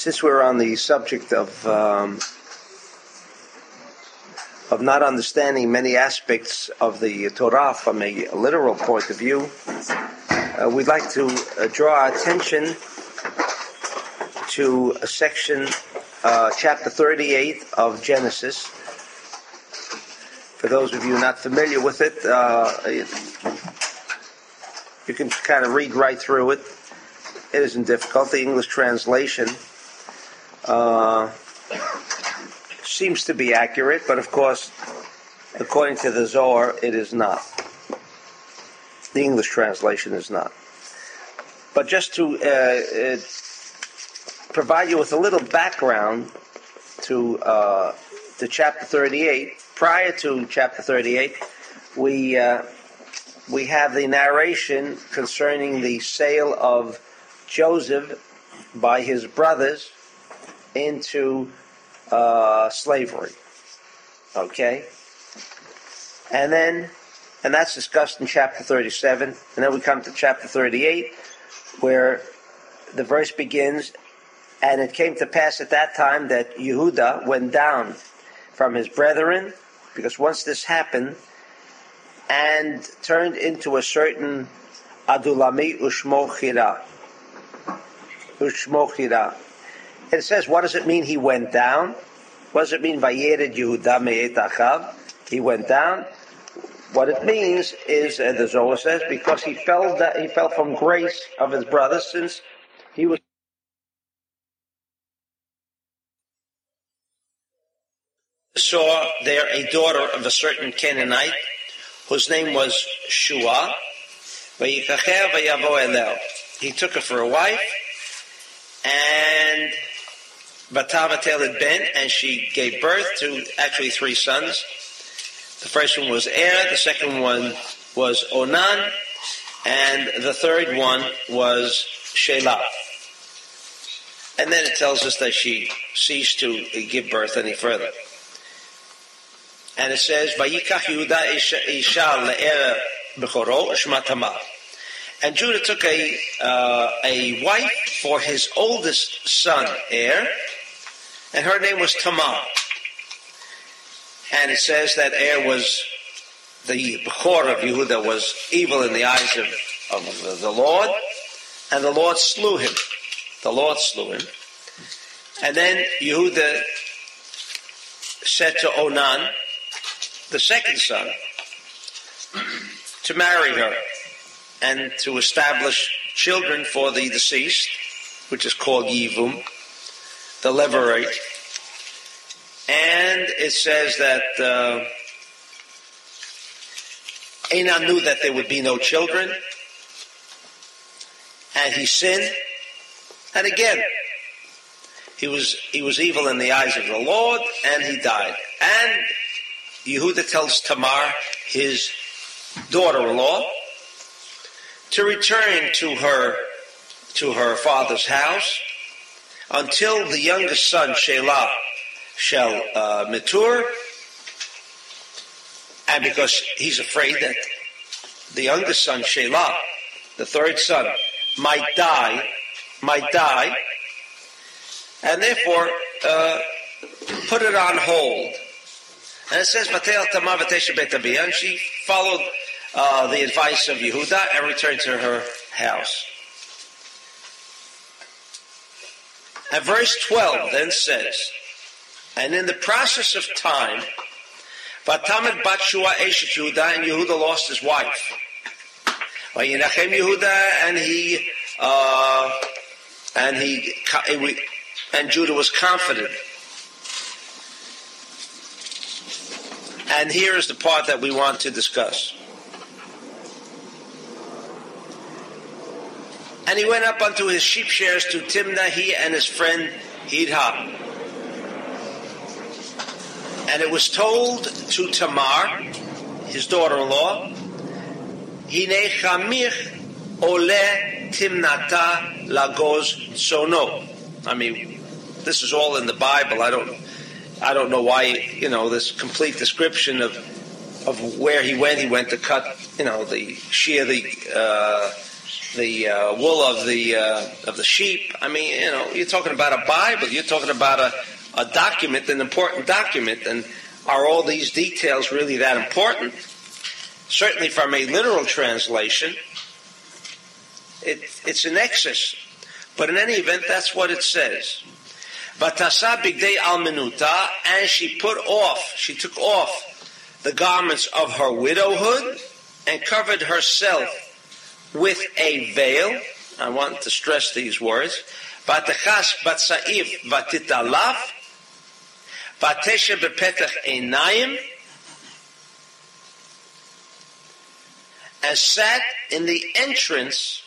since we're on the subject of um, of not understanding many aspects of the Torah from a literal point of view, uh, we'd like to uh, draw our attention to a section, uh, chapter 38 of Genesis. For those of you not familiar with it, uh, you can kind of read right through it. It isn't difficult. The English translation uh, seems to be accurate, but of course, according to the Zohar, it is not. The English translation is not. But just to uh, uh, provide you with a little background to uh, to chapter 38, prior to chapter 38, we uh, we have the narration concerning the sale of Joseph by his brothers into uh, slavery. Okay? And then, and that's discussed in chapter 37. And then we come to chapter 38, where the verse begins, and it came to pass at that time that Yehuda went down from his brethren, because once this happened, and turned into a certain Adulami Ushmo Chira. It says, what does it mean he went down? What does it mean Vayered Yehuda Me'et Achav? He went down. What it means is, and the Zohar says, because he fell, that, he fell from grace of his brother since he was saw there a daughter of a certain Canaanite whose name was Shua. He took her for a wife, and Batavatel Ben, and she gave birth to actually three sons. The first one was Er, the second one was Onan, and the third one was Shelah. And then it tells us that she ceased to give birth any further and it says, "Vayikach Yehuda isha le'er bechoro shma Tamar." And Judah took a uh, a wife for his oldest son, Er, and her name was Tamar. And it says that Er was the Bechor of Yehuda was evil in the eyes of, of the Lord, and the Lord slew him. The Lord slew him. And then Yehuda said to Onan, the second son to marry her and to establish children for the deceased, which is called Yivum, the levirate. And it says that uh, Enan knew that there would be no children, and he sinned. And again, he was he was evil in the eyes of the Lord, and he died. And Yehuda tells Tamar, his daughter-in-law, to return to her to her father's house until the youngest son Shelah shall uh, mature, and because he's afraid that the youngest son Shelah, the third son, might die, might die, and therefore uh, put it on hold and it says, and she followed uh, the advice of Yehuda and returned to her house. And verse 12 then says, and in the process of time, Vatamed Bat Shua Eshet Yehuda, and Yehuda lost his wife. Vayinachem Yehuda, and he, uh, and he, and Judah was confident And here is the part that we want to discuss. And he went up unto his sheep shares to Timnah, he and his friend Hidha. And it was told to Tamar, his daughter-in-law, Hine chamich ole timnata lagos sono. I mean, this is all in the Bible. I don't I don't know why, you know, this complete description of of where he went. He went to cut, you know, the shear the uh, the uh, wool of the uh, of the sheep. I mean, you know, you're talking about a Bible. You're talking about a, a document, an important document, and are all these details really that important? Certainly, from a literal translation, it, it's an excess. But in any event, that's what it says. Vatasa bigdei almenuta, and she put off, she took off the garments of her widowhood and covered herself with a veil. I want to stress these words. Vatachas batsaif vatitalaf, vatesha bepetach einayim, and sat in the entrance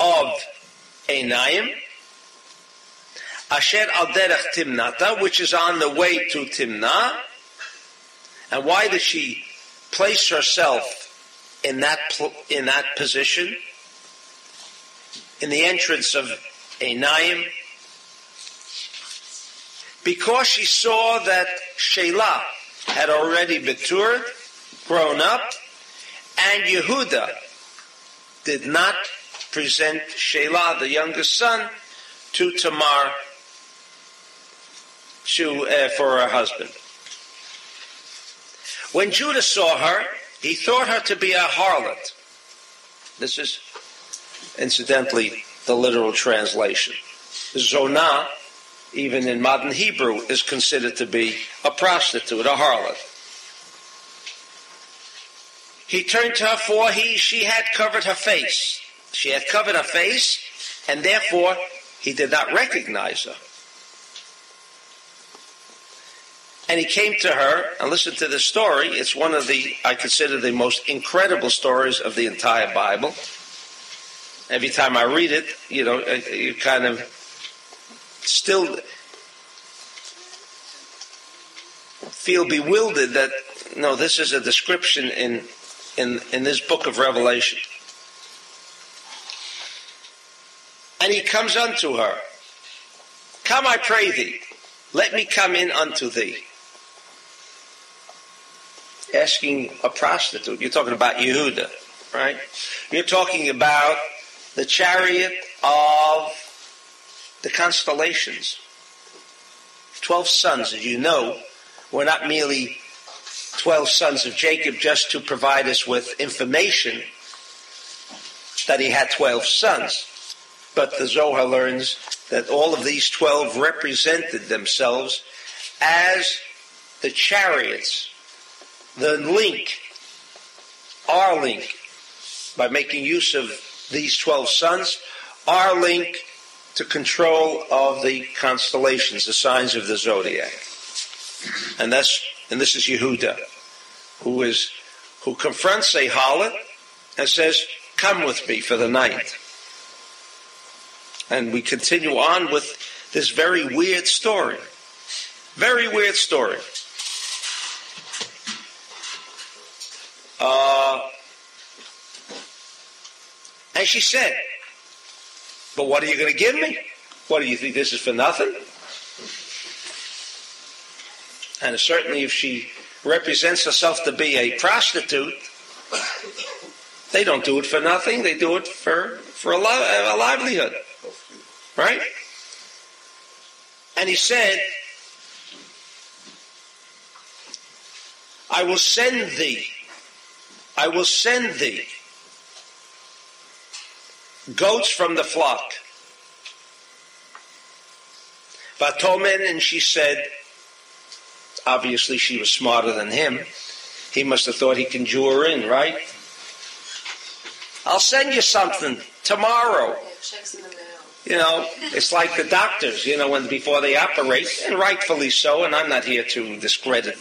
of Einayim, Asher al derech Timnata, which is on the way to Timnah. And why did she place herself in that in that position, in the entrance of Einayim? Because she saw that Shelah had already matured, grown up, and Yehuda did not present Shelah, the youngest son, to Tamar to, uh, for her husband. When Judah saw her, he thought her to be a harlot. This is, incidentally, the literal translation. Zonah, even in modern Hebrew, is considered to be a prostitute, a harlot. He turned to her, for he, she had covered her face. She had covered her face, and therefore he did not recognize her. And he came to her and listened to the story. It's one of the, I consider, the most incredible stories of the entire Bible. Every time I read it, you know, you kind of still feel bewildered that, no, this is a description in, in, in this book of Revelation. And he comes unto her. Come, I pray thee, let me come in unto thee. Asking a prostitute. You're talking about Yehuda, right? You're talking about the chariot of the constellations. Twelve sons, as you know, were not merely twelve sons of Jacob just to provide us with information that he had twelve sons. But the Zohar learns that all of these 12 represented themselves as the chariots, the link, our link, by making use of these 12 sons, our link to control of the constellations, the signs of the zodiac. And that's, and this is Yehuda, who is, who confronts a harlot and says, come with me for the night. And we continue on with this very weird story. Very weird story. Uh, and she said, But what are you going to give me? What do you think this is for nothing? And certainly, if she represents herself to be a prostitute, they don't do it for nothing. They do it for, for a, li- a livelihood. Right? And he said, I will send thee, I will send thee goats from the flock. Vatomen, and she said, obviously she was smarter than him. He must have thought he can jew her in, right? I'll send you something tomorrow. You know, it's like the doctors, you know, when before they operate, and rightfully so, and I'm not here to discredit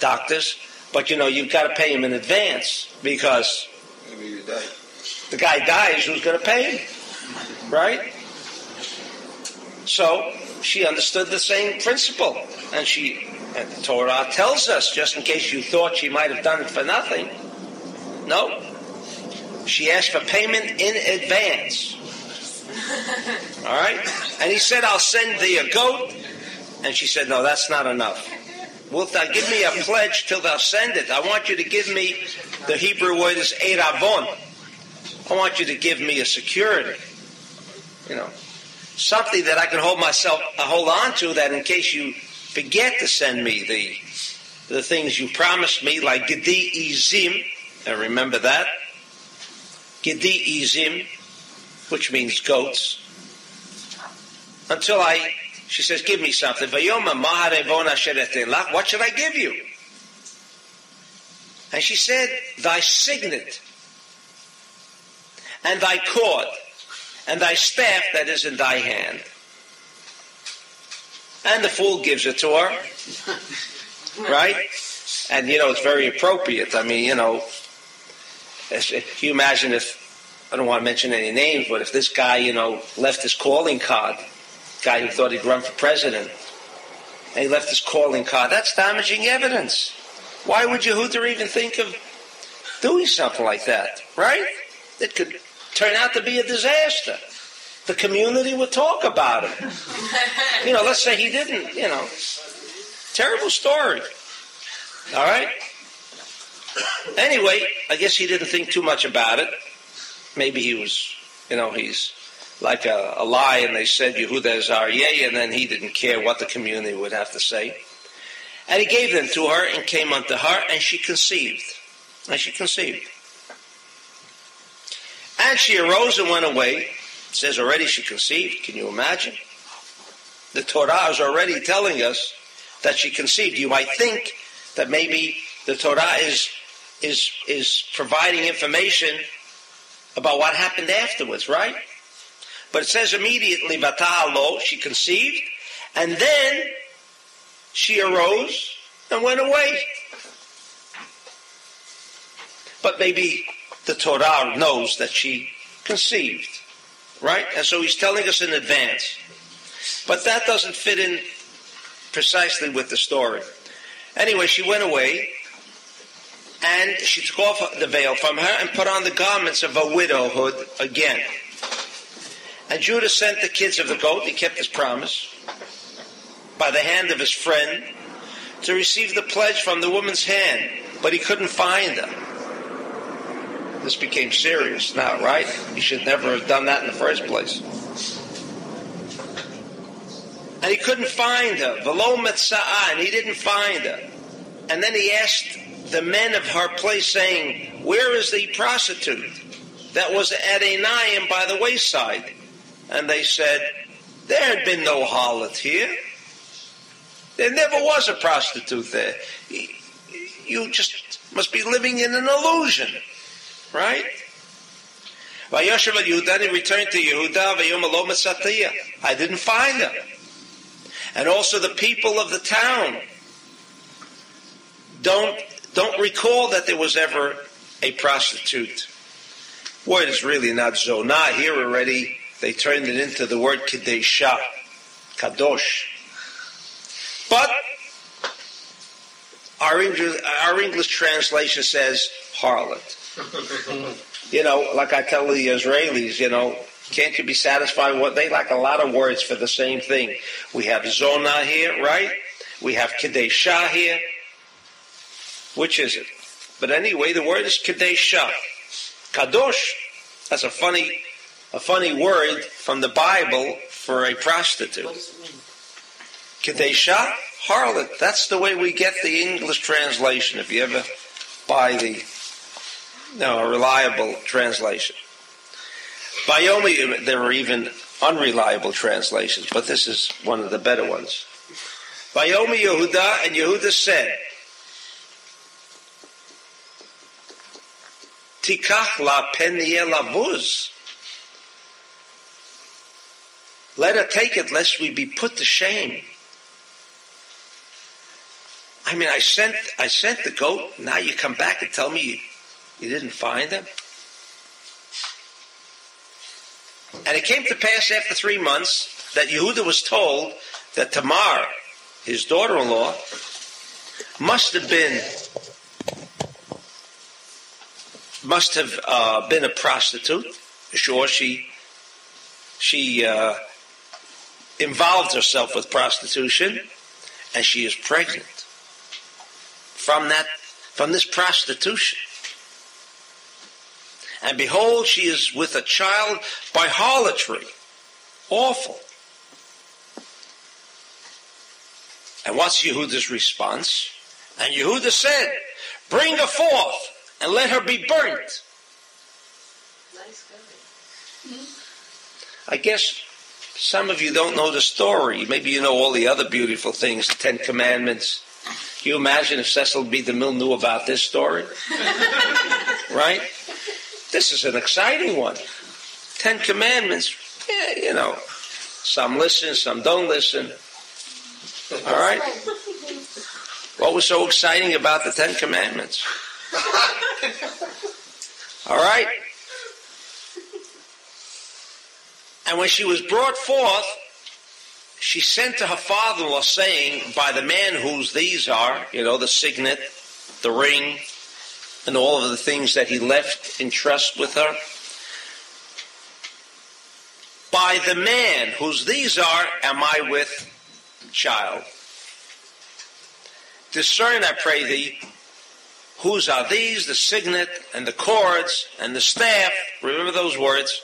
doctors, but you know, you've got to pay him in advance because the guy dies, who's going to pay him? Right? So she understood the same principle, and she and the Torah tells us, just in case you thought she might have done it for nothing. No, she asked for payment in advance. All right? And he said, I'll send thee a goat. And she said, No, that's not enough. Wilt thou give me a pledge till thou send it? I want you to give me the Hebrew word is eravon. I want you to give me a security. You know, something that I can hold myself, uh, hold on to that in case you forget to send me the the things you promised me, like Gedi Izim. I remember that. Gedi Izim, which means goats. Until I, she says, give me something. What should I give you? And she said, thy signet, and thy cord, and thy staff that is in thy hand. And the fool gives it to her. Right? And, you know, it's very appropriate. I mean, you know, if you imagine if, I don't want to mention any names, but if this guy, you know, left his calling card, guy who thought he'd run for president, and he left his calling card, that's damaging evidence. Why would Yehuda even think of doing something like that, right? It could turn out to be a disaster. The community would talk about him. You know, let's say he didn't, you know. Terrible story. All right? Anyway, I guess he didn't think too much about it. Maybe he was, you know, he's like a, a lie, and they said Yehuda is Aryeh, and then he didn't care what the community would have to say. And he gave them to her and came unto her, and she conceived. And she conceived. And she arose and went away. It says already she conceived. Can you imagine? The Torah is already telling us that she conceived. You might think that maybe the Torah is is is providing information about what happened afterwards, right? But it says immediately, Batalo, she conceived, and then she arose and went away. But maybe the Torah knows that she conceived, right? And so he's telling us in advance. But that doesn't fit in precisely with the story. Anyway, she went away and she took off the veil from her and put on the garments of a widowhood again. And Judah sent the kids of the goat, he kept his promise, by the hand of his friend, to receive the pledge from the woman's hand, but he couldn't find her. This became serious now, right? He should never have done that in the first place. And he couldn't find her. Velo and he didn't find her. And then he asked the men of her place, saying, Where is the prostitute that was at Enayim by the wayside? And they said, There had been no harlot here. There never was a prostitute there. You just must be living in an illusion, right? Vayoshev he returned to Yehuda, I didn't find her. And also the people of the town don't, don't recall that there was ever a prostitute. Word is really not zonah. Here already, they turned it into the word kadesha, kadosh. But our English, our English translation says harlot. you know, like I tell the Israelis, you know, can't you be satisfied with what they like a lot of words for the same thing. We have zona here, right? We have kadesha here. Which is it? But anyway, the word is kadesha. Kadosh. That's a funny, a funny word from the Bible for a prostitute. Kadesha, harlot. That's the way we get the English translation. If you ever buy the, no, a reliable translation. Bayomi, there are even unreliable translations, but this is one of the better ones. Bayomi Yehuda, and Yehuda said, Tikach la lavuz. Let her take it lest we be put to shame. I mean, I sent, I sent the goat. Now you come back and tell me you, you didn't find them. And it came to pass after three months that Yehuda was told that Tamar, his daughter-in-law, must have been must have uh, been a prostitute. Sure, she she uh, involved herself with prostitution, and she is pregnant from that from this prostitution. and behold, she is with a child by harlotry. Awful. And what's Yehuda's response? And Yehuda said, Bring her forth and let her be burnt. Nice going. I guess some of you don't know the story. Maybe you know all the other beautiful things, the Ten Commandments. Can you imagine if Cecil B. DeMille knew about this story? right? This is an exciting one. Ten Commandments, yeah, you know, some listen, some don't listen. All right? What was so exciting about the Ten Commandments? All right? And when she was brought forth, she sent to her father-in-law saying, by the man whose these are, you know, the signet, the ring, and all of the things that he left in trust with her, by the man whose these are am I with child. Discern, I pray thee, whose are these, the signet and the cords and the staff. Remember those words.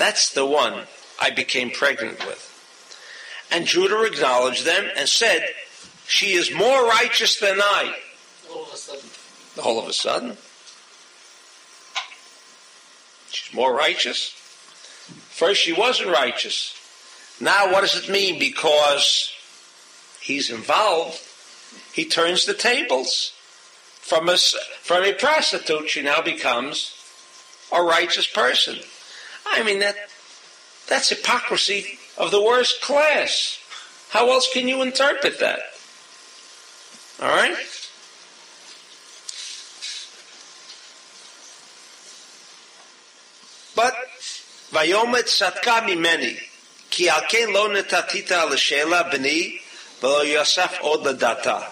That's the one I became pregnant with. And Judah acknowledged them and said, She is more righteous than I. All of a sudden. All of a sudden. She's more righteous. First, she wasn't righteous. Now, what does it mean? Because he's involved, he turns the tables. From a, from a prostitute, she now becomes a righteous person. I mean, that that's hypocrisy of the worst class. How else can you interpret that? All right? But Vayomet Satka Mimeni, Ki Alken Lo Netatita L'Shela B'ni V'lo Yosef Od Ladata.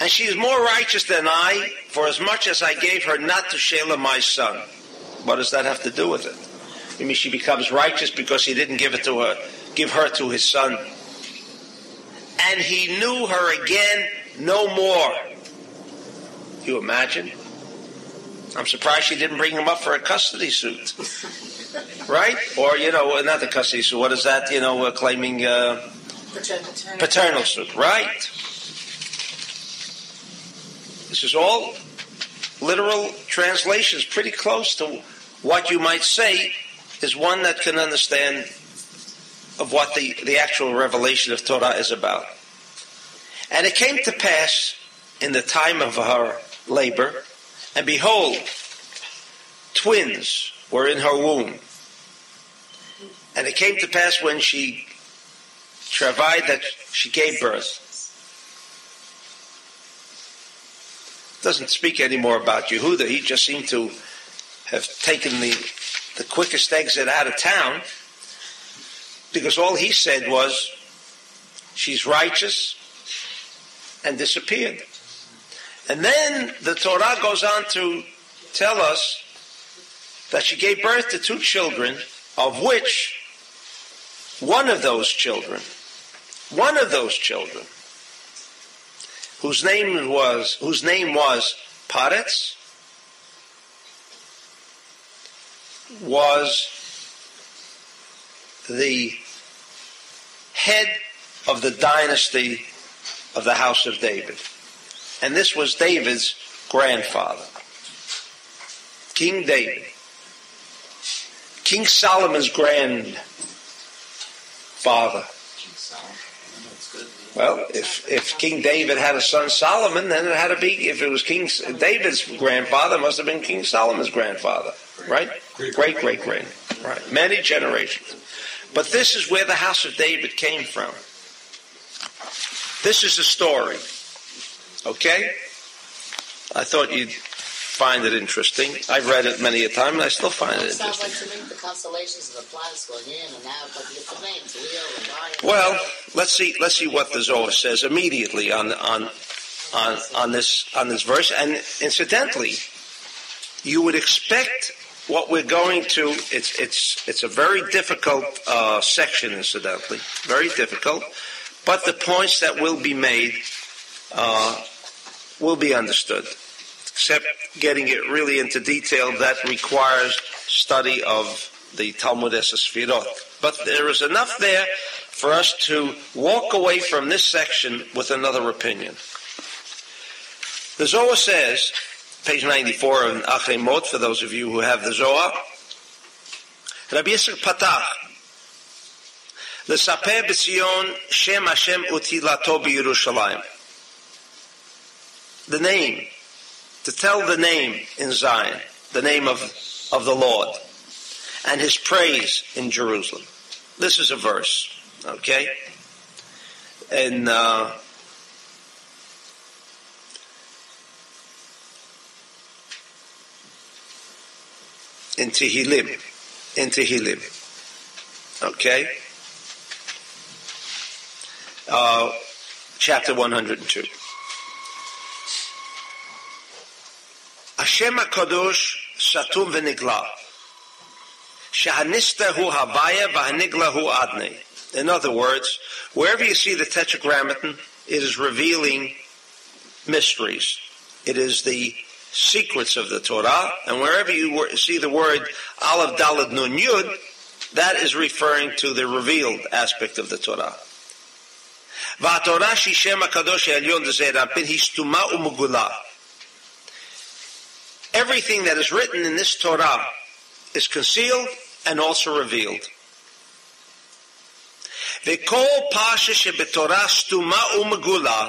And she is more righteous than I, for as much as I gave her not to Shelah my son. What does that have to do with it? You mean she becomes righteous because he didn't give it to her, give her to his son. And he knew her again no more. You imagine? I'm surprised she didn't bring him up for a custody suit. right? Or, you know, not the custody suit. What is that? You know, uh, claiming uh, Paternal. paternal suit. Right? This is all literal translations, pretty close to what you might say is one that can understand of what the, the actual revelation of Torah is about. And it came to pass in the time of her labor, and behold, twins were in her womb. And it came to pass when she travailed that she gave birth. Doesn't speak anymore about Yehuda. He just seemed to have taken the, the quickest exit out of town because all he said was, she's righteous, and disappeared. And then the Torah goes on to tell us that she gave birth to two children, of which one of those children, one of those children, whose name was whose name was Paretz, was the head of the dynasty of the house of David. And this was David's grandfather, King David. King Solomon's grandfather. Well, if, if King David had a son Solomon, then it had to be, if it was King David's grandfather, must have been King Solomon's grandfather, right? Great, great, great. Right. Many generations. But this is where the house of David came from. This is the story. Okay? I thought you'd find it interesting. I've read it many a time, and I still find it It interesting. like the constellations of the planets going in and out, but you names, Leo. Well, let's see. Let's see what the Zohar says immediately on on on on this on this verse. And incidentally, you would expect what we're going to. It's it's it's a very difficult uh, section, incidentally, very difficult. But the points that will be made uh, will be understood except getting it really into detail, that requires study of the Talmud Sefirot. But there is enough there for us to walk away from this section with another opinion. The Zohar says, page 94 of Acharei Mot, for those of you who have the Zohar, Rabbi Yisrael Patach, לספר בציון שם השם ותהילתו בירושלים. The name to tell the name in Zion, the name of, of the Lord, and his praise in Jerusalem. This is a verse, okay? And uh, in Tehillim, in Tehillim, okay? Uh, chapter 102. השם הקדוש סתום ונגלה, שהנסתר הוא הוויה והנגלה הוא אדני. In other words, wherever you see the Tetragrammaton, it is revealing mysteries. It is the secrets of the Torah, and wherever you see the word Aleph Dalet Nun Yud, that is referring to the revealed aspect of the Torah. והתורה שהיא שם הקדוש העליון לזעיר אנפין היא סתומה ומגולה Everything that is written in this Torah is concealed and also revealed. וכל פרשה שבתורה סתומה ומגולה,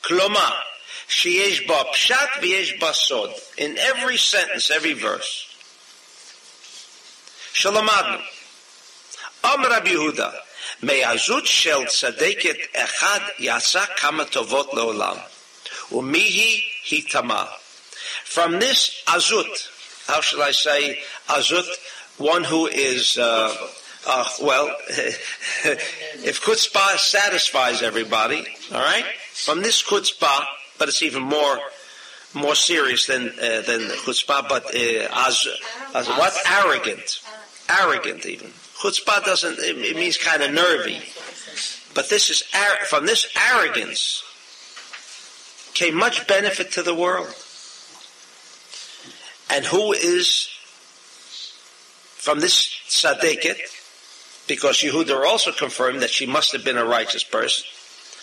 כלומר, שיש בה פשט ויש בה סוד. In every sentence, every verse. שלמדנו. אמר רבי יהודה, מעזות של צדקת אחד יעשה כמה טובות לעולם. ומי היא תמה. From this azut, how shall I say azut, one who is, uh, uh, well, if chutzpah satisfies everybody, all right, from this chutzpah, but it's even more more serious than uh, than chutzpah, but uh, as, as what? Arrogant, arrogant even. Chutzpah doesn't it, it means kind of nervy, but this is from this arrogance came much benefit to the world. And who is from this tzaddiket, because Yehuda also confirmed that she must have been a righteous person.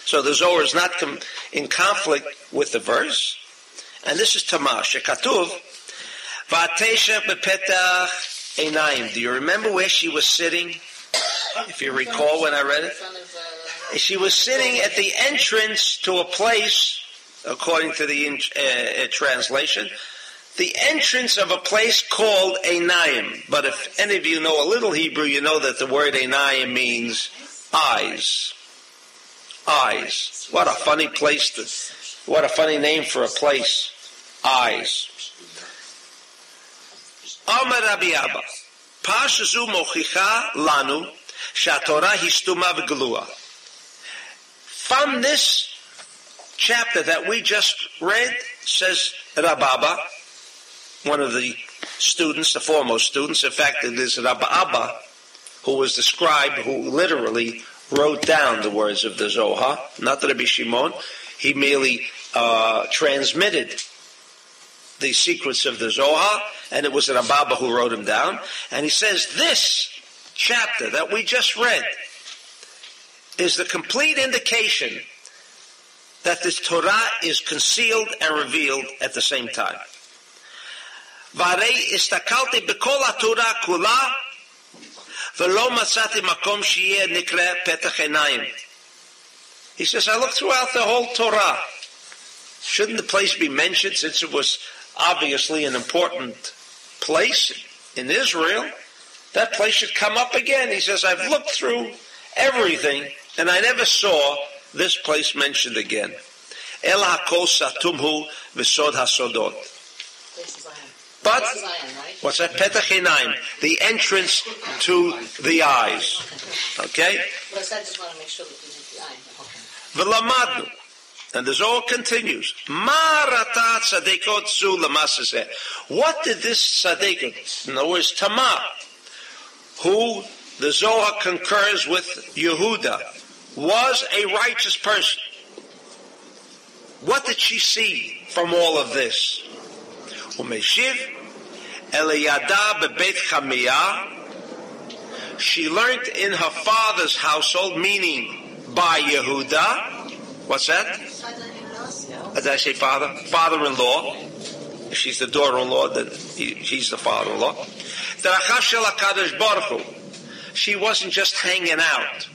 So the Zohar is not com- in conflict with the verse. And this is Tamar, Shekatuv, Vatesha bepetach einayim. Do you remember where she was sitting? If you recall when I read it? She was sitting at the entrance to a place, according to the uh, uh, translation, the entrance of a place called Einayim. But if any of you know a little Hebrew, you know that the word Einayim means eyes. Eyes. What a funny place to, what a funny name for a place. Eyes. Amar Rabbi Abba. Pashazu mochicha lanu shatorah histuma v'gelua. From this chapter that we just read, says Rabbi Abba, one of the students, the foremost students. In fact, it is Rabbi Abba, who was the scribe who literally wrote down the words of the Zohar, not Rabbi Shimon. He merely uh, transmitted the secrets of the Zohar, and it was Rabbi Abba who wrote them down. And he says this chapter that we just read is the complete indication that this Torah is concealed and revealed at the same time. והרי הסתכלתי בכל התורה כולה, ולא מצאתי מקום שיהיה נקרא פתח עיניים. He says, I looked throughout the whole Torah. Shouldn't the place be mentioned since it was obviously an important place in Israel? That place should come up again. He says, I've looked through everything and I never saw this place mentioned again. El hakol satumhu v'sod hasodot. But what's that? Petach the entrance to the eyes. Okay. V'lamadnu. And the Zohar continues. What did this tzadikot, in other words, Tamar, who the Zohar concurs with Yehuda, was a righteous person. What did she see from all of this? Umeshiv Eliyada bebeit Chamiyah. She learned in her father's household, meaning by Yehuda. What's that? Did I say father? Father-in-law. If she's the daughter-in-law, then he, she's the father-in-law. She wasn't just hanging out,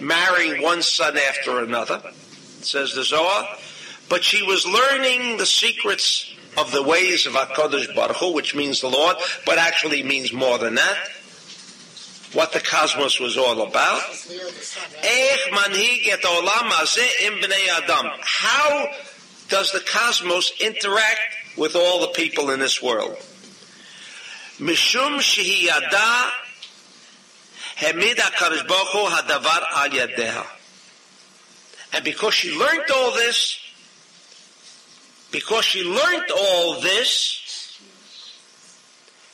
marrying one son after another, says the Zohar, but she was learning the secrets of the ways of HaKadosh Baruch Hu, which means the Lord, but actually means more than that. What the cosmos was all about. How does the cosmos interact with all the people in this world? Mishum Hu hadavar. And because she learned all this, because she learned all this,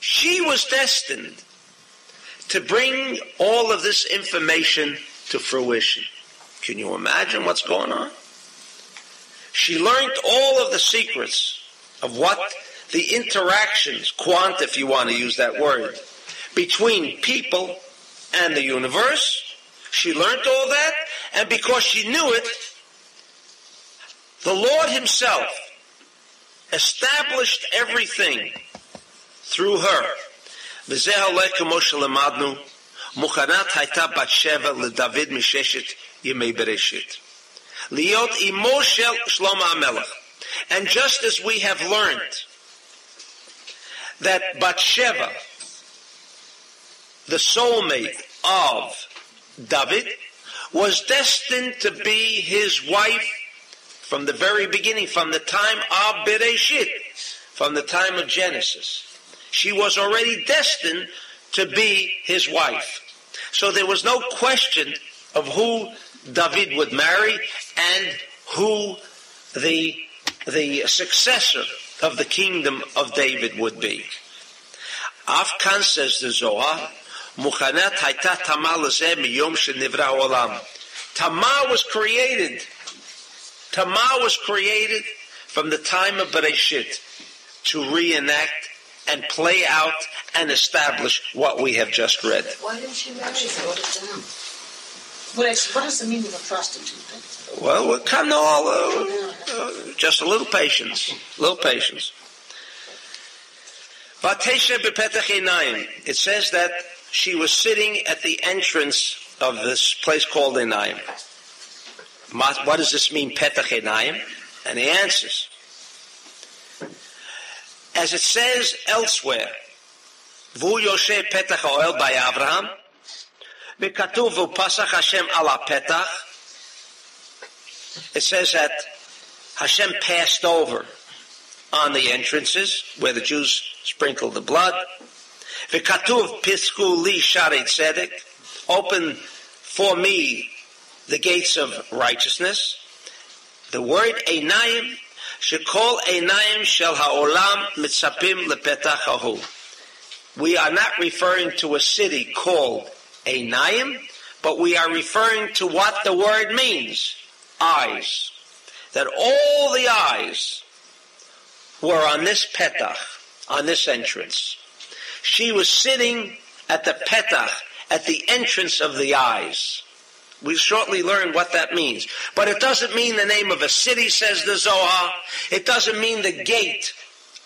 she was destined to bring all of this information to fruition. Can you imagine what's going on? She learned all of the secrets of what the interactions, quant if you want to use that word, between people and the universe. She learned all that, and because she knew it, the Lord Himself established everything through her. וזה הולך כמו שלמדנו, מוכנת הייתה בת שבע לדוד מששת ימי בראשית. להיות אמו של שלמה המלך. And just as we have learned that Bathsheba, the soulmate of David, was destined to be his wife from the very beginning, from the time of Bereshit, from the time of Genesis. She was already destined to be his wife. So there was no question of who David would marry and who the, the successor of the kingdom of David would be. Afkan says the Zohar, Mukhanat Haita Tamar olam. Tamar was created. Tamar was created from the time of Bereshit to reenact and play out and establish what we have just read. Why didn't she marry? What, is, what does the meaning of prostitute then? Well, come to all, uh, uh, just a little patience, a little patience. It says that she was sitting at the entrance of this place called Enayim. What does this mean, Petach Enayim? And he answers, as it says elsewhere, Vu Yoshe Petach Oel by Abraham, Bekatuv Vu Pasach Hashem ala Petach. It says that Hashem passed over on the entrances where the Jews sprinkled the blood. Vikatuv Pisku Li Shari Tzedek, open for me the gates of righteousness. The word Einayim, Shekol Einayim Shel Ha'olam Mitzapim Lepetach Ahu. We are not referring to a city called Einayim, but we are referring to what the word means, eyes. That all the eyes were on this Petach, on this entrance. She was sitting at the Petach, at the entrance of the eyes. We shortly learn what that means. But it doesn't mean the name of a city, says the Zohar. It doesn't mean the gate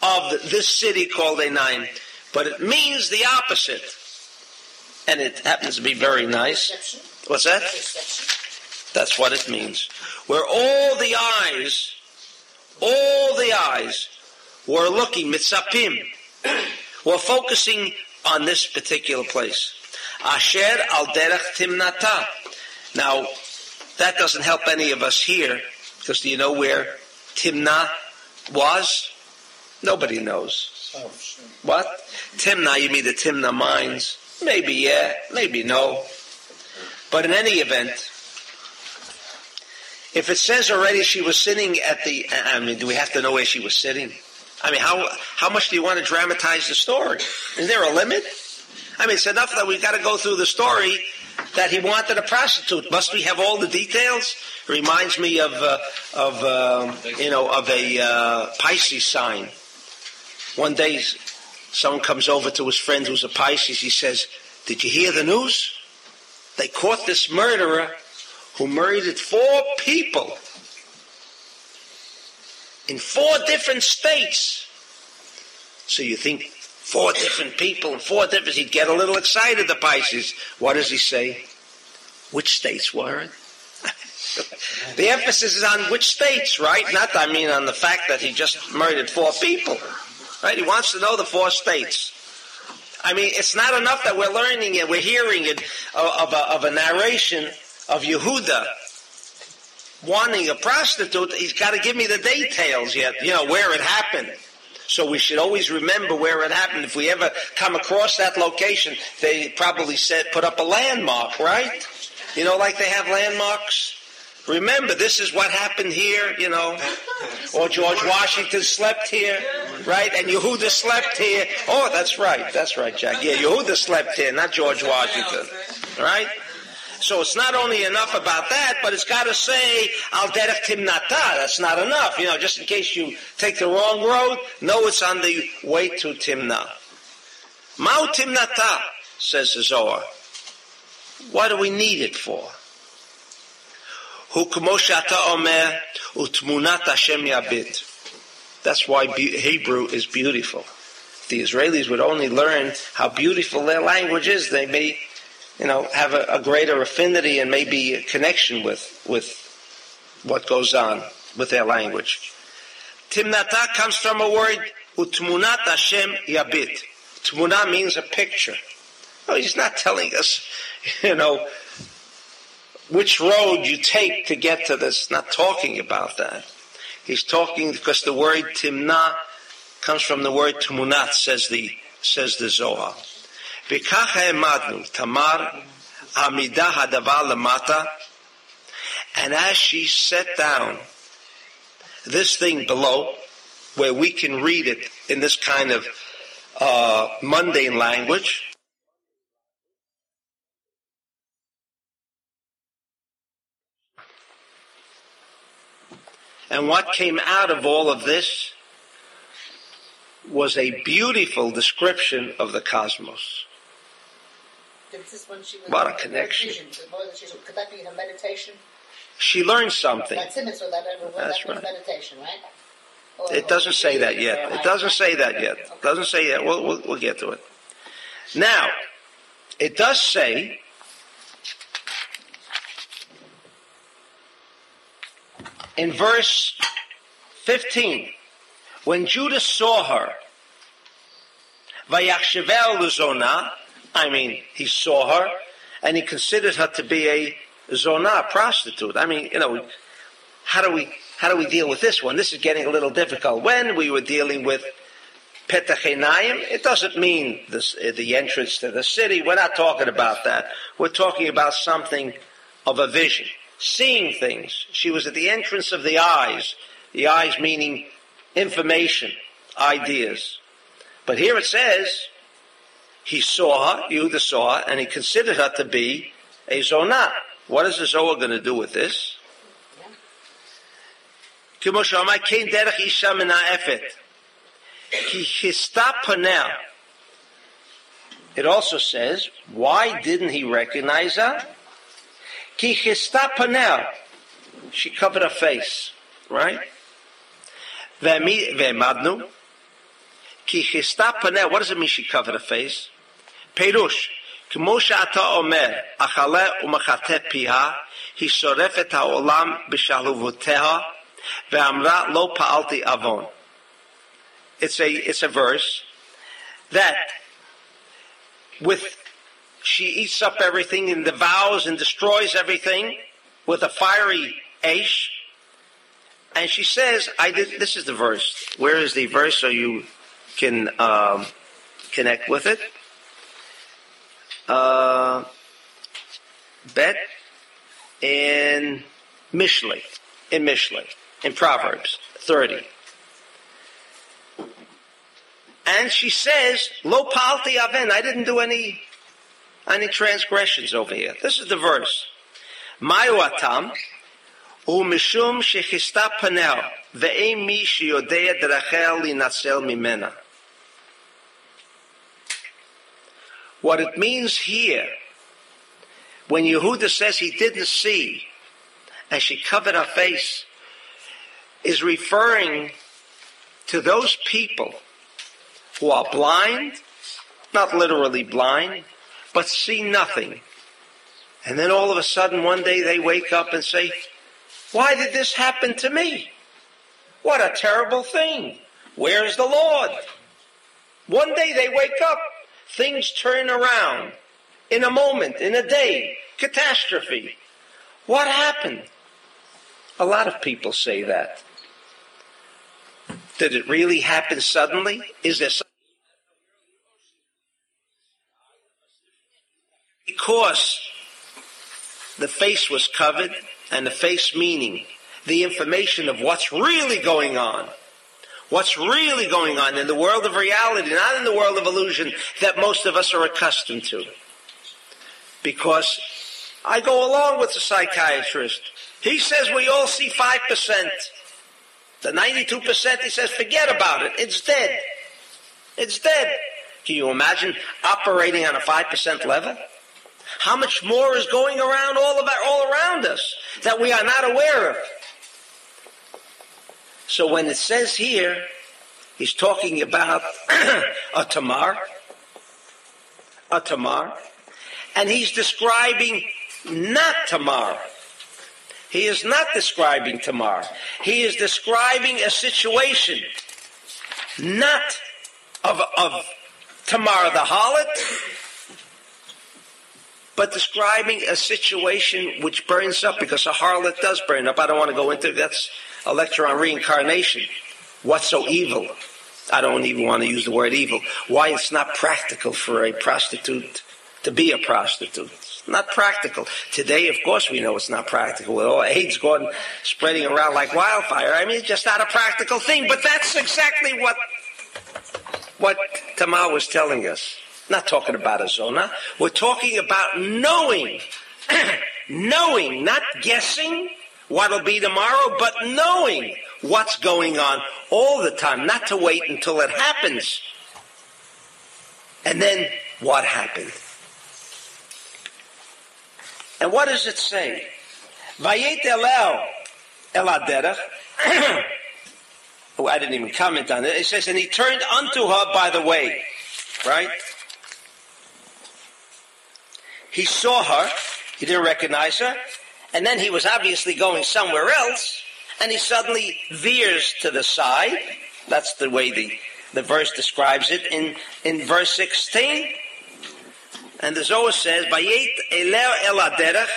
of this city called Enaim. But it means the opposite. And it happens to be very nice. What's that? That's what it means. Where all the eyes, all the eyes were looking, mitzapim, were focusing on this particular place. Asher al derech timnata. Now, that doesn't help any of us here, because do you know where Timnah was? Nobody knows. What? Timnah, you mean the Timnah mines? Maybe yeah, maybe no. But in any event, if it says already she was sitting at the, I mean, do we have to know where she was sitting? I mean, how, how much do you want to dramatize the story? Is there a limit? I mean, it's enough that we've got to go through the story that he wanted a prostitute. Must we have all the details? Reminds me of uh, of uh, you know of a uh, Pisces sign. One day, someone comes over to his friend who's a Pisces. He says, "Did you hear the news? They caught this murderer who murdered four people in four different states." So you think four different people in four different. He'd get a little excited. The Pisces. What does he say? Which states were it? the emphasis is on which states, right? Not, I mean, on the fact that he just murdered four people, right? He wants to know the four states. I mean, it's not enough that we're learning it, we're hearing it uh, of a, of a narration of Yehuda wanting a prostitute. He's got to give me the details yet, you know, where it happened. So we should always remember where it happened. If we ever come across that location, they probably said put up a landmark, right? You know, like they have landmarks. Remember, this is what happened here, you know. Or George Washington slept here, right? And Yehuda slept here. Oh, that's right. That's right, Jack. Yeah, Yehuda slept here, not George Washington. Right? So it's not only enough about that, but it's got to say al derech timnata. That's not enough. You know, just in case you take the wrong road, know it's on the way to Timna. Mao timnata, says the Zohar. What do we need it for? That's why Hebrew is beautiful. If the Israelis would only learn how beautiful their language is, they may you know, have a, a greater affinity and maybe a connection with, with what goes on with their language. Timnata comes from a word, utmunat Hashem yabit. Tmuna means a picture. No, he's not telling us, you know, which road you take to get to this. Not talking about that. He's talking because the word timna comes from the word tmunat, says the, says the Zohar. וככה העמדנו, תמר, עמידה הדבר למטה, and as she set down this thing below, where we can read it in this kind of uh, mundane language, And what came out of all of this was a beautiful description of the cosmos. What a connection. Could that be in a meditation? She learned something. That's it, so that, That's right. meditation, right? Or, it doesn't say that yet. It doesn't say that yet. It doesn't say that. We'll, we'll, we'll get to it. Now, it does say in verse 15, when Judah saw her, Vayachshevel I mean, he saw her, and he considered her to be a zona, prostitute. I mean, you know, how do we how do we deal with this one? This is getting a little difficult. When we were dealing with Petachenayim, it doesn't mean this, uh, the entrance to the city. We're not talking about that. We're talking about something of a vision, seeing things. She was at the entrance of the eyes. The eyes meaning information, ideas. But here it says he saw her, Yehuda saw her, and he considered her to be a zonah. What is the Zohar going to do with this? It also says, why didn't he recognize her? She covered her face, right? What does it mean she covered her face? פירוש, כמו שאתה אומר, אכלה ומחטא פיה, היא שורפת העולם בשלהבותיה, ואמרה לא פעלתי עוון. It's a, it's a verse that with, she eats up everything and devours and destroys everything with a fiery ash. And she says, I did, this is the verse. Where is the verse so you can um, connect with it? uh, Bet in Mishlei, in Mishlei, in Proverbs 30. And she says, Lo palti aven, I didn't do any, any transgressions over here. This is the verse. Mayu umishum shechista panel, ve'em mi derachel linatsel mimena. What it means here, when Yehuda says he didn't see, and she covered her face, is referring to those people who are blind, not literally blind, but see nothing. And then all of a sudden one day they wake up and say, why did this happen to me? What a terrible thing. Where's the Lord? One day they wake up, things turn around in a moment, in a day, catastrophe. What happened? A lot of people say that. Did it really happen suddenly? Is there some- because the face was covered and the face meaning the information of what's really going on what's really going on in the world of reality not in the world of illusion that most of us are accustomed to. Because i go along with the psychiatrist. He says we all see 5% the 92% he says forget about it. It's dead. It's dead. Can you imagine operating on a 5% level? How much more is going around all about all around us that we are not aware of? So when it says here, he's talking about a tamar, a tamar, and he's describing not tamar. He is not describing tamar. He is describing a situation, not of, of Tamar the harlot, but describing a situation which burns up because a harlot does burn up. I don't want to go into that's a lecture on reincarnation. What's so evil? I don't even want to use the word evil. Why it's not practical for a prostitute to be a prostitute. It's not practical. Today, of course, we know it's not practical. With all AIDS going spreading around like wildfire. I mean, it's just not a practical thing. But that's exactly what what Tamar was telling us. Not talking about a zona. We're talking about knowing. knowing, not guessing what'll be tomorrow, but knowing what's going on all the time, not to wait until it happens. And then what happened? And what does it say? Vayet el. Oh, I didn't even comment on it. It says, and he turned unto her by the way. Right? He saw her, he didn't recognize her, and then he was obviously going somewhere else, and he suddenly veers to the side. That's the way the, the verse describes it in, in verse 16. And the Zohar says, Vayet eleo el aderech,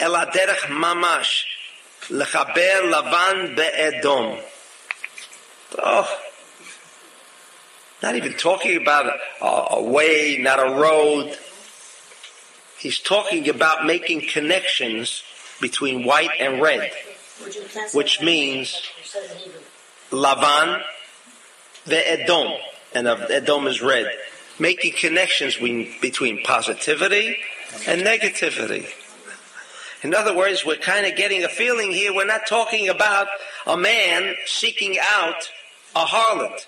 el aderech mamash, lechaber lavan be'edom. Oh, not even talking about a, a way, not a road. He's talking about making connections between white and red, which means Lavan, the Edom, and Edom is red. Making connections between positivity and negativity. In other words, we're kind of getting a feeling here, we're not talking about a man seeking out a harlot.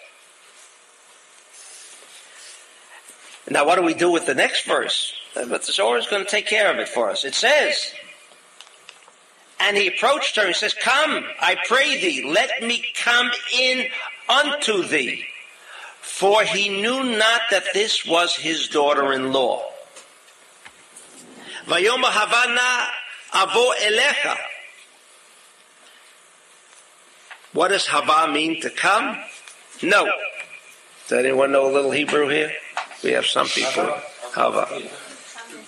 Now, what do we do with the next verse? But the Zohar is going to take care of it for us. It says, and he approached her and says, Come, I pray thee, let me come in unto thee. For he knew not that this was his daughter-in-law. Vayoma Havana avo elecha. What does hava mean to come? No. Does anyone know a little Hebrew here? We have some people. Hava.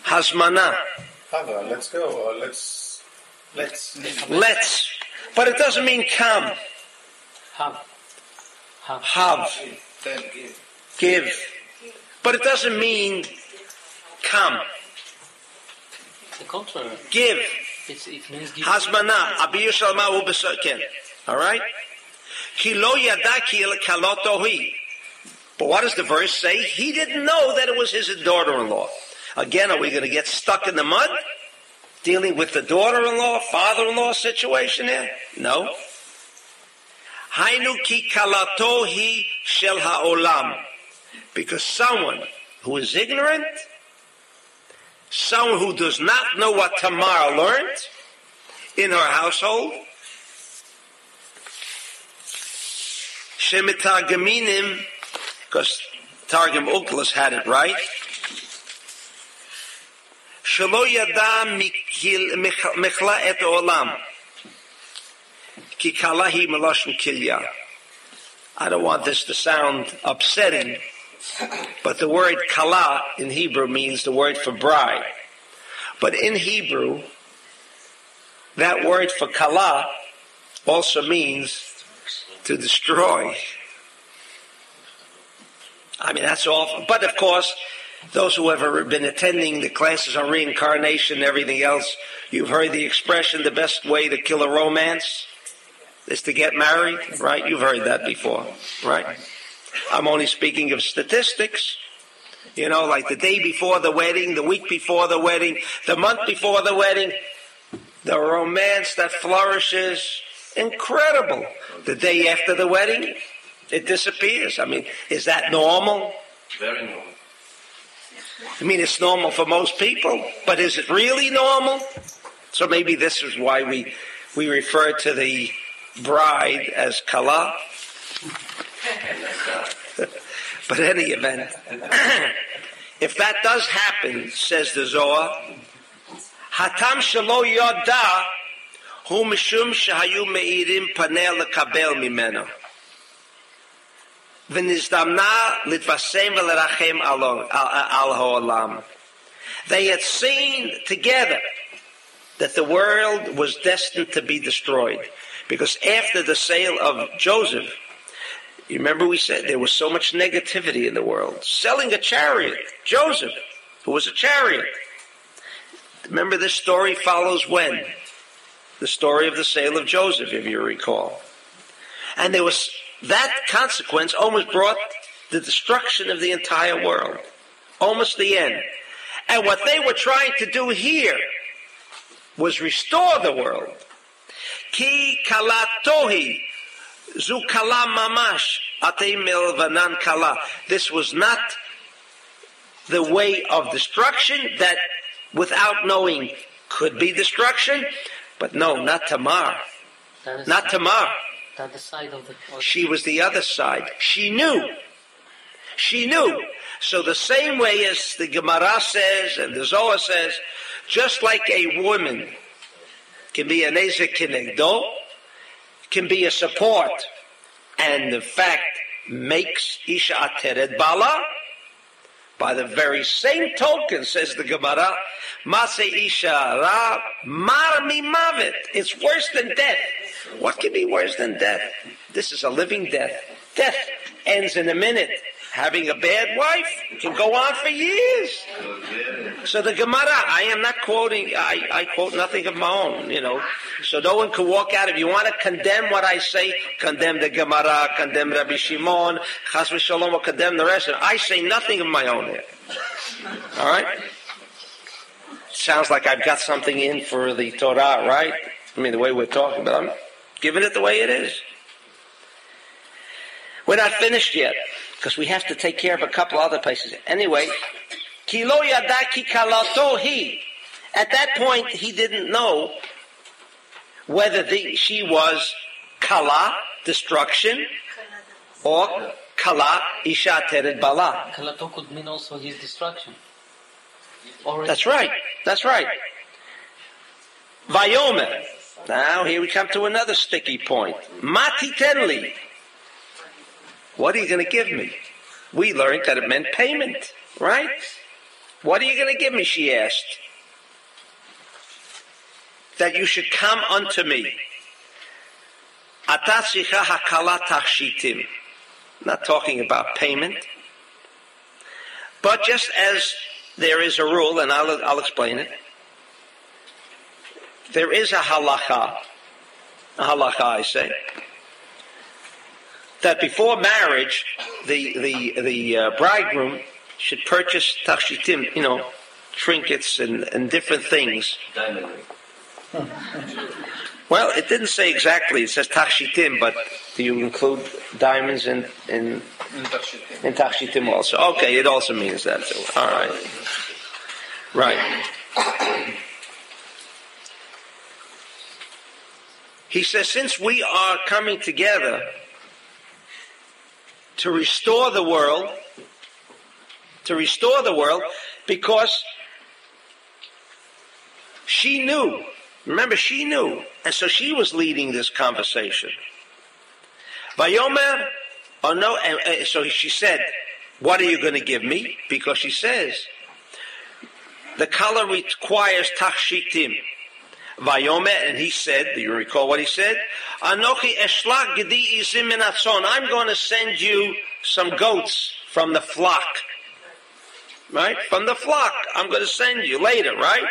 Hasmana. Hava, let's go. Or let's let's Let's. But it doesn't mean come. Have. Have. Have. give. Give. But it doesn't mean come. The contrary. Give. It's, it means give. Hasmana. Abi Yishalma hu besoken. All right? Ki lo yada ki el kaloto. But what does the verse say? He didn't know that it was his daughter-in-law. Again, are we going to get stuck in the mud? Dealing with the daughter-in-law, father-in-law situation here? No. Hainu ki kalato shel ha'olam. Because someone who is ignorant, someone who does not know what Tamar learned in her household, Shemitagaminim, because Targum Onkelos had it right. Shelo yada michla et olam. Ki kalahi meloshin kilya. I don't want this to sound upsetting, but the word kala in Hebrew means the word for bride. But in Hebrew, that word for kala also means to destroy. I mean, that's awful. But of course, those who have been attending the classes on reincarnation and everything else, you've heard the expression, the best way to kill a romance is to get married, right? You've heard that before, right? I'm only speaking of statistics. You know, like the day before the wedding, the week before the wedding, the month before the wedding, the romance that flourishes, incredible. The day after the wedding, it disappears. I mean, is that normal? Very normal. I mean, it's normal for most people, but is it really normal? So maybe this is why we we refer to the bride as kala. but any event, if that does happen, says the Zohar, hatam shelo yoda hu mishum shahayu meirim panel Kabel mimeno. They had seen together that the world was destined to be destroyed. Because after the sale of Joseph, you remember we said there was so much negativity in the world. Selling a chariot, Joseph, who was a chariot. Remember this story follows when? The story of the sale of Joseph, if you recall. And there was that consequence almost brought the destruction of the entire world. Almost the end. And what they were trying to do here was restore the world. Ki kalatohi zu kala mamash vanan kala. This was not the way of destruction that without knowing could be destruction, but no, not Tamar. Not Tamar. The other side of the She was the other side. She knew. She knew. So the same way as the Gemara says and the Zohar says, just like a woman can be an Ezer Kenegdo, can be a support, and in fact makes Isha Ateret Bala, by the very same token, says the Gemara, Mase Isha Ra Marmi Mavet. It's worse than death. What can be worse than death? This is a living death. Death ends in a minute. Having a bad wife can go on for years. So the Gemara, I am not quoting, I, I quote nothing of my own, you know. So no one can walk out. If you want to condemn what I say, condemn the Gemara, condemn Rabbi Shimon, Chas v'shalom, or condemn the rest. I say nothing of my own here. All right? Sounds like I've got something in for the Torah, right? I mean, the way we're talking, but I'm giving it the way it is. We're not finished yet because we have to take care of a couple other places. Anyway, kilo yadaki kalato he. At that point, he didn't know whether the, she was kala, destruction, or kala, isha tered bala. Kalato could mean also his destruction. Or That's right. That's right. Vayomer. Now here we come to another sticky point. Mati tenli. What are you going to give me? We learned that it meant payment, right? What are you going to give me? She asked. That you should come unto me. Tachshitim. Not talking about payment. But just as there is a rule, and I'll, I'll explain it. There is a halacha, a halacha I say, that before marriage, the the the uh, bridegroom should purchase takshitim, you know, trinkets and, and different things. Well, it didn't say exactly. It says takshitim, but do you include diamonds in in in also? Okay, it also means that. All right, right. He says, since we are coming together to restore the world, to restore the world, because she knew. Remember, she knew. And so she was leading this conversation. Vayomer, oh no, and, so she said, what are you going to give me? Because she says, the color requires tachshitim. Vayomer, and he said, do you recall what he said? Anochi eshlak gedi izim minatzon. I'm going to send you some goats from the flock. Right? From the flock. I'm going to send you later, right?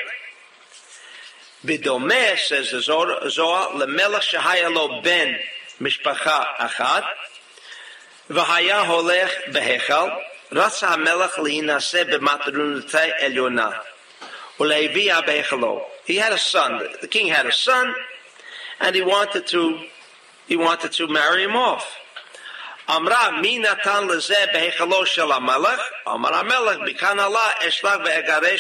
Bidomeh, says the Zohar, Zohar lemelech shahaya lo ben mishpacha achat, v'haya holech behechal, רצה המלך להינשא במטרונותי עליונה, ולהביאה בהיכלו. he had a son. The king had a son, and he wanted to he wanted to marry him off. Amra minatan lezeh behechalo shel hamelech. Amar hamelech bikan Allah eshlach ve'egaresh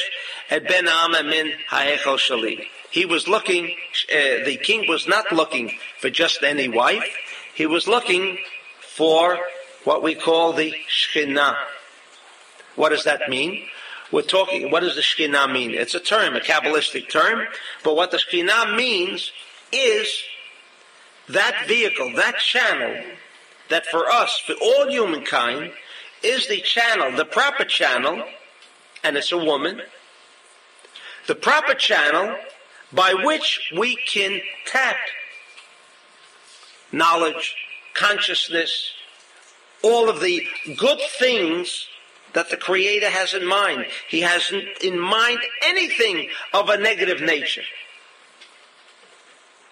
et ben ha'am min ha'hechal shali. He was looking. Uh, the king was not looking for just any wife. He was looking for what we call the shchina. What does that mean? We're talking, what does the Shekhinah mean? It's a term, a Kabbalistic term, but what the Shekhinah means is that vehicle, that channel, that for us, for all humankind, is the channel, the proper channel, and it's a woman, the proper channel by which we can tap knowledge, consciousness, all of the good things that the Creator has in mind. He has in mind anything of a negative nature.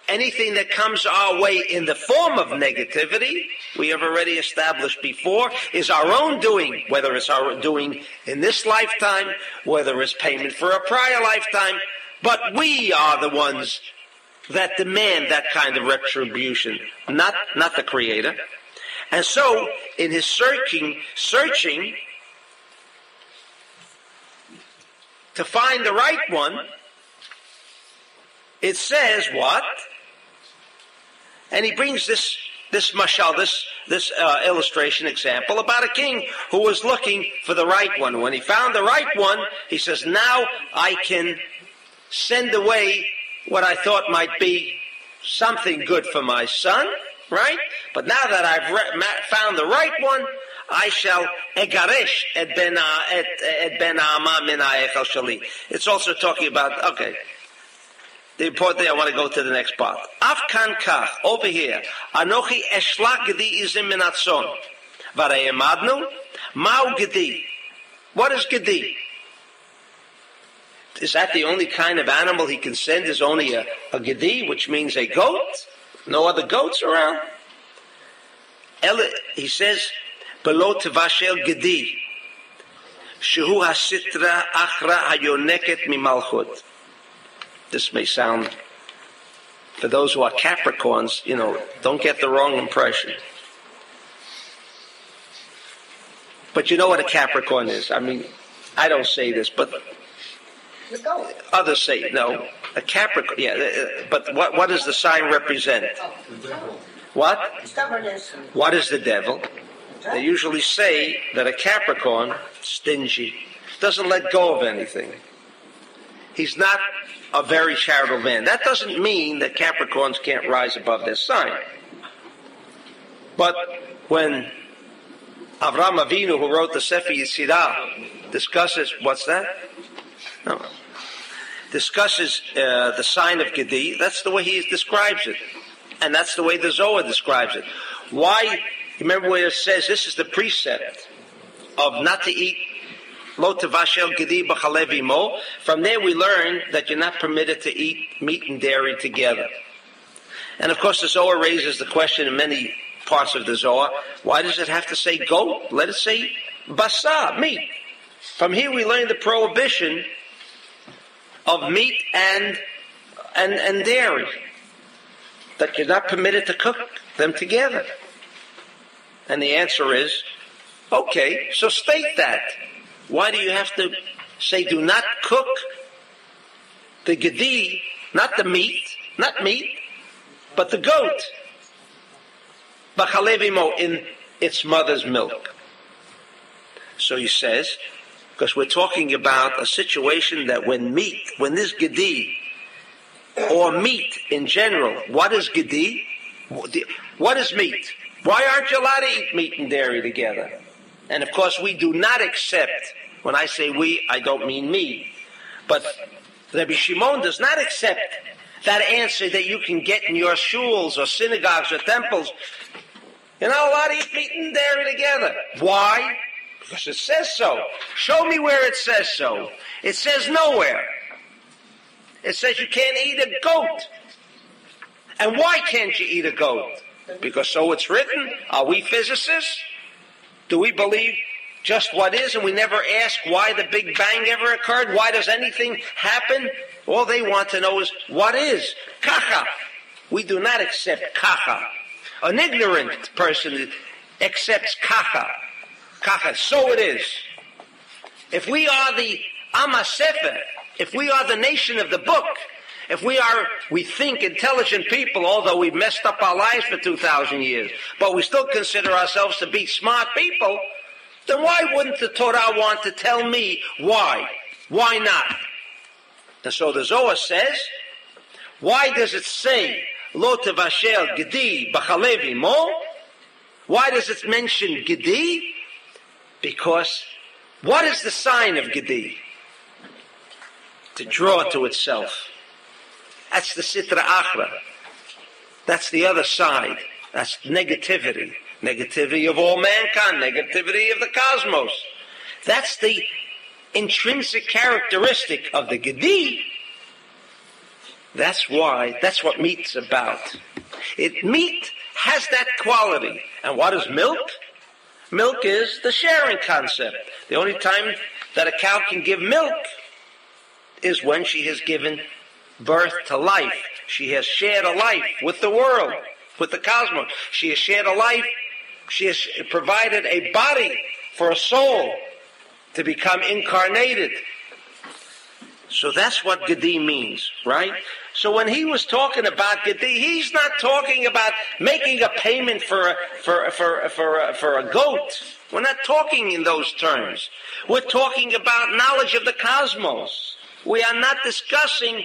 Anything that comes our way in the form of negativity, we have already established before, is our own doing, whether it's our doing in this lifetime, whether it's payment for a prior lifetime, but we are the ones that demand that kind of retribution, not, not the Creator. And so, in his searching, searching to find the right one, it says what? And he brings this this mashal, this this uh, illustration example about a king who was looking for the right one. When he found the right one, he says, "Now I can send away what I thought might be something good for my son." Right? But now that I've re- found the right one, I shall egaresh et ben et, et ben ha'ama min shali. It's also talking about okay. The important thing I want to go to the next part. Afkan kach over here. Anochi eshlak gedi izim min atzon. Varayemadnu mau gedi. What is gedi? Is that the only kind of animal he can send? Is only a, a gedi, which means a goat? No other goats around. Ele, he says below tevashel gedi. Shehu hasitra achra hayoneket mimalchut. This may sound, for those who are Capricorns, you know, don't get the wrong impression. But you know what a Capricorn is. I mean, I don't say this, but others say. No, a Capricorn. Yeah, uh, but what what does the sign represent? What? What is the devil? They usually say that a Capricorn, stingy, doesn't let go of anything. He's not a very charitable man. That doesn't mean that Capricorns can't rise above their sign. But when Avram Avinu, who wrote the Sefer Yetzirah, discusses what's that? No. Discusses uh, the sign of Gedi. That's the way he describes it, and that's the way the Zohar describes it. Why? Remember where it says this is the precept of not to eat. From there we learn that you're not permitted to eat meat and dairy together. And of course the Zohar raises the question in many parts of the Zohar, why does it have to say goat? Let it say basa, meat. From here we learn the prohibition of meat and and and dairy that you're not permitted to cook them together? And the answer is, okay, so state that. Why do you have to say do not cook the gedi, not the meat, not meat, but the goat, bachalevimo in its mother's milk. So he says, because we're talking about a situation that when meat, when this gedi, or meat in general, what is gedi? What is meat? Why aren't you allowed to eat meat and dairy together? And of course, we do not accept, when I say we, I don't mean me, but Rabbi Shimon does not accept that answer that you can get in your shuls or synagogues or temples. You're not allowed to eat meat and dairy together. Why? Because it says so. Show me where it says so. It says nowhere. It says you can't eat a goat. And why can't you eat a goat? Because so it's written. Are we physicists? Do we believe just what is and we never ask why the Big Bang ever occurred? Why does anything happen? All they want to know is what is. Kacha. We do not accept kacha. An ignorant person accepts kacha. Kacha. So it is. If we are the Amasefer, if we are the nation of the book, if we are, we think intelligent people, although we've messed up our lives for 2,000 years, but we still consider ourselves to be smart people, then why wouldn't the Torah want to tell me why? Why not? And so the Zohar says, why does it say, Lo tevashel gedi b'chalevi mo? Why does it mention gedi? Because what is the sign of gedi? To draw to itself. That's the Sitra Achra. That's the other side. That's negativity. Negativity of all mankind, negativity of the cosmos. That's the intrinsic characteristic of the Gedi. That's why, that's what meat's about. It, meat has that quality. And what is milk? Milk is the sharing concept. The only time that a cow can give milk is when she has given birth to life. She has shared a life with the world, with the cosmos. She has shared a life she has provided a body for a soul to become incarnated. So that's what Gedi means, right? So when he was talking about Gedi, he's not talking about making a payment for a, for, for, for, for a goat. We're not talking in those terms. We're talking about knowledge of the cosmos. We are not discussing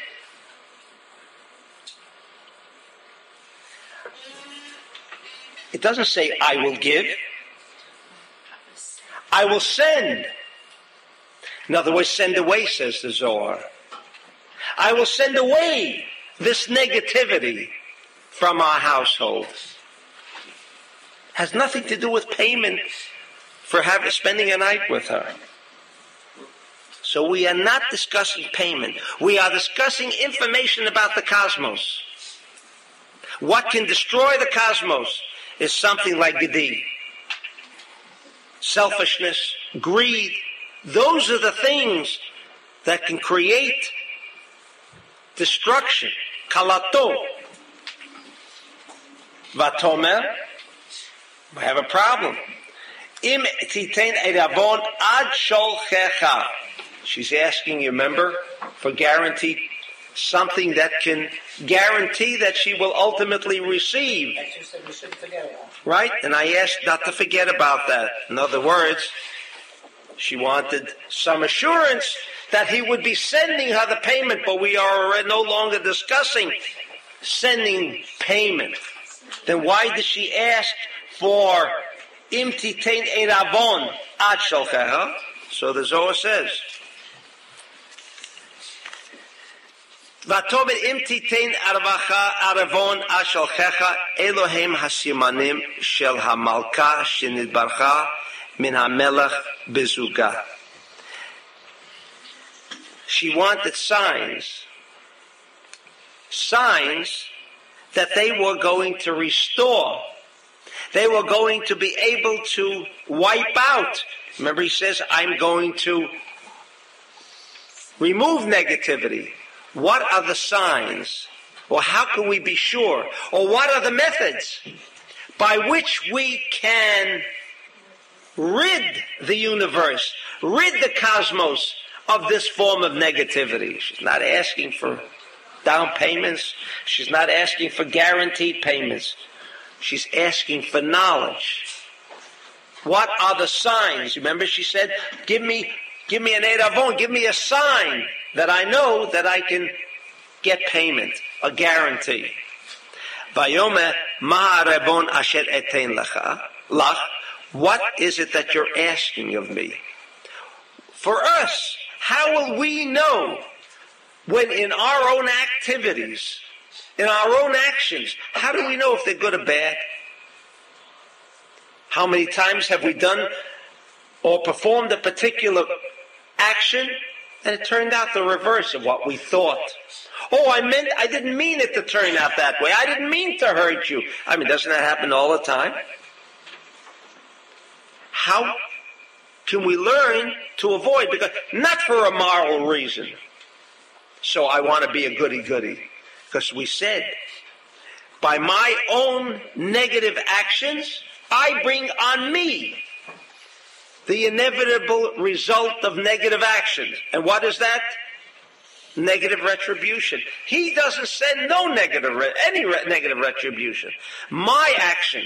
it doesn't say I will give, I will send. In other words, send away, says the Zohar. I will send away this negativity from our households. Has nothing to do with payment for having, spending a night with her. So we are not discussing payment. We are discussing information about the cosmos. What can destroy the cosmos is something like Gedi. Selfishness, greed, those are the things that can create destruction. Kalato. Vatomer. We have a problem. Im ad. She's asking you, remember, for guarantee something that can guarantee that she will ultimately receive. Right? And I asked not to forget about that. In other words, she wanted some assurance that he would be sending her the payment, but we are no longer discussing sending payment. Then why did she ask for imtitain eravon at So the Zohar says. ותאמר אם תיתן ערבך ערבון אשלחך אלו הם הסימנים של המלכה שנתברכה מן המלך בזוגה. She wanted signs. Signs that they were going to restore. They were going to be able to wipe out. Remember he says, I'm going to remove negativity. What are the signs? Or how can we be sure? Or what are the methods by which we can rid the universe, rid the cosmos of this form of negativity? She's not asking for down payments. She's not asking for guaranteed payments. She's asking for knowledge. What are the signs? Remember she said, give me, give me an Eidavon, give me a sign that I know that I can get payment, a guarantee. Vayome asher lecha, lach, what is it that you're asking of me? For us, how will we know when in our own activities, in our own actions, how do we know if they're good or bad? How many times have we done or performed a particular action and it turned out the reverse of what we thought? Oh, I meant, I didn't mean it to turn out that way. I didn't mean to hurt you. I mean, doesn't that happen all the time? How can we learn to avoid? Because, not for a moral reason. So I want to be a goody goody. Because we said, by my own negative actions, I bring on me the inevitable result of negative actions. And what is that? Negative retribution. He doesn't send no negative, re- any re- negative retribution. My action.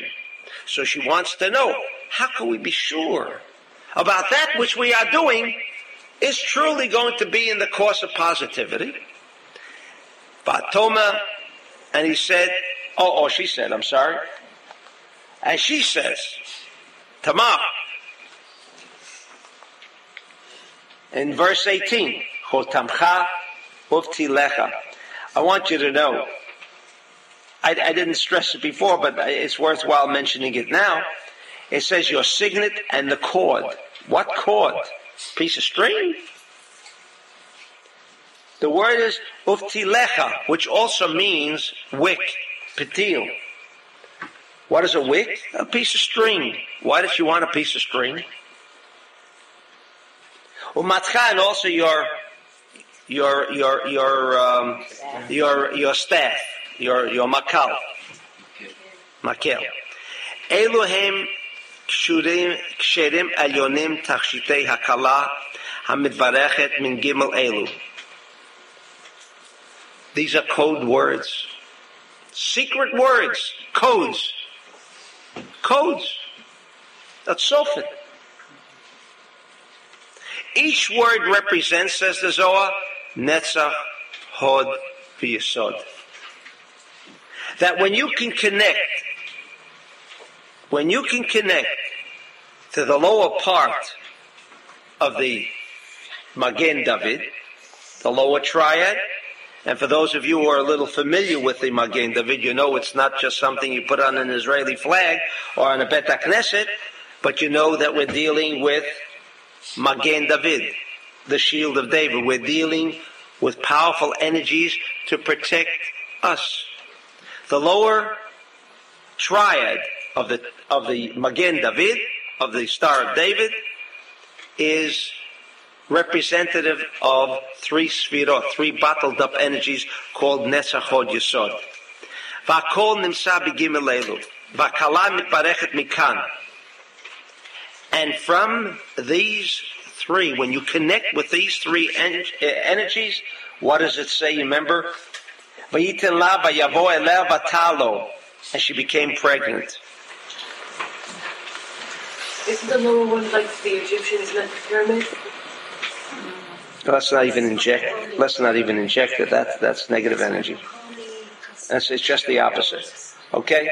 So she wants to know, how can we be sure about that which we are doing is truly going to be in the course of positivity? Batoma, and he said, oh, oh, she said, I'm sorry. And she says, Tamar, in verse 18, Chotamcha uftilecha. I want you to know, I, I didn't stress it before, but it's worthwhile mentioning it now. It says your signet and the cord. What cord? Piece of string? The word is uftilecha, which also means wick, petil. What is a wick? A piece of string. Why does she want a piece of string? Umatcha and also your your your your um, your your staff, your your makal, makel. Elohim kshurim ksherim alyonim tachshitei hakala hamidvarechet min gimel elu. These are code words, secret words, codes, codes. That's sofit. Each word represents, says the Zohar, Netzach, Hod, V'Yesod. That when you can connect, when you can connect to the lower part of the Magen David, the lower triad, and for those of you who are a little familiar with the Magen David, you know it's not just something you put on an Israeli flag or on a Bet Knesset, but you know that we're dealing with Magen David, the shield of David. We're dealing with powerful energies to protect us. The lower triad of the of the Magen David, of the Star of David, is representative of three sfirot, three bottled up energies called Netzach Hod Yesod. V'akol nimsa b'gimel elu. V'akala mikan. And from these three, when you connect with these three en- energies, what does it say? You remember? V'yiten la v'yavo eleh v'talo. And she became pregnant. Isn't the lower one like the Egyptian, isn't it? The pyramid? Let's not even inject. Let's not even inject it. That's that's negative energy. That's it's just the opposite. Okay.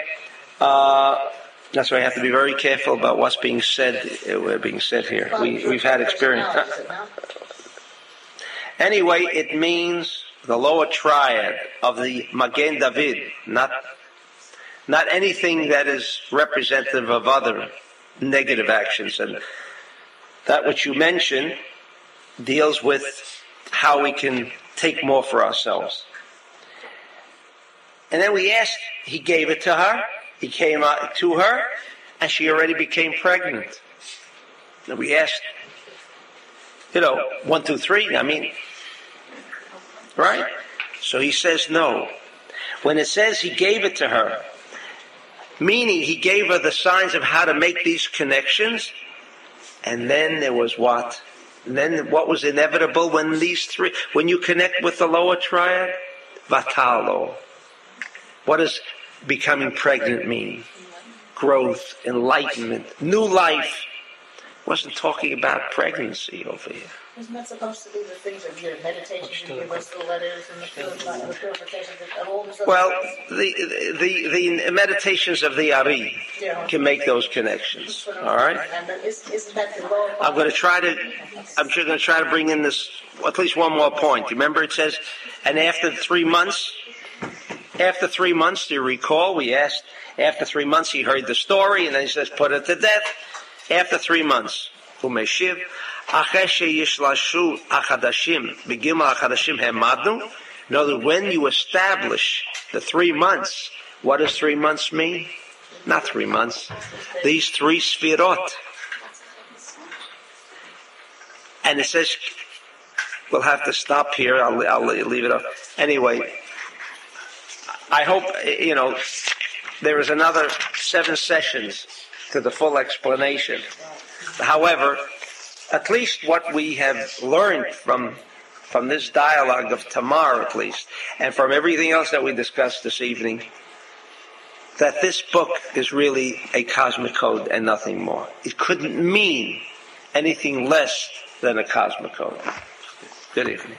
Uh, that's why I have to be very careful about what's being said. Uh, being said here. We we've had experience. Anyway, it means the lower triad of the Magen David, not, not anything that is representative of other negative actions. And that which you mentioned deals with how we can take more for ourselves. And then we asked, he gave it to her, he came out to her, and she already became pregnant. And we asked, you know, one, two, three, I mean, right? So he says no. When it says he gave it to her, meaning he gave her the signs of how to make these connections, and then there was what? And then what was inevitable when these three, when you connect with the lower triad? Vatalo. What does becoming pregnant mean? Growth, enlightenment, new life. Wasn't talking about pregnancy over here. Isn't that supposed to be the things of your meditation, you give us the letters and the purify- the purification, the whole. Well, the, the, the meditations of the Ari can make those connections. All right? And then is, isn't that the lower? I'm going to try to, I'm just going to try to bring in this, at least one more point. Remember it says, and after three months, after three months, do you recall, we asked, after three months he heard the story, and then he says, put it to death. After three months, umeshiv, אחרי שישלשו החדשים, בגימל החדשים העמדנו, in other words, when you establish the three months, what does three months mean? Not three months. These three sfirot. And it says, we'll have to stop here. I'll, I'll leave it up. Anyway, I hope, you know, there is another seven sessions to the full explanation. However, at least what we have learned from from this dialogue of Tamar, at least, and from everything else that we discussed this evening, that this book is really a cosmic code and nothing more. It couldn't mean anything less than a cosmic code. Good evening.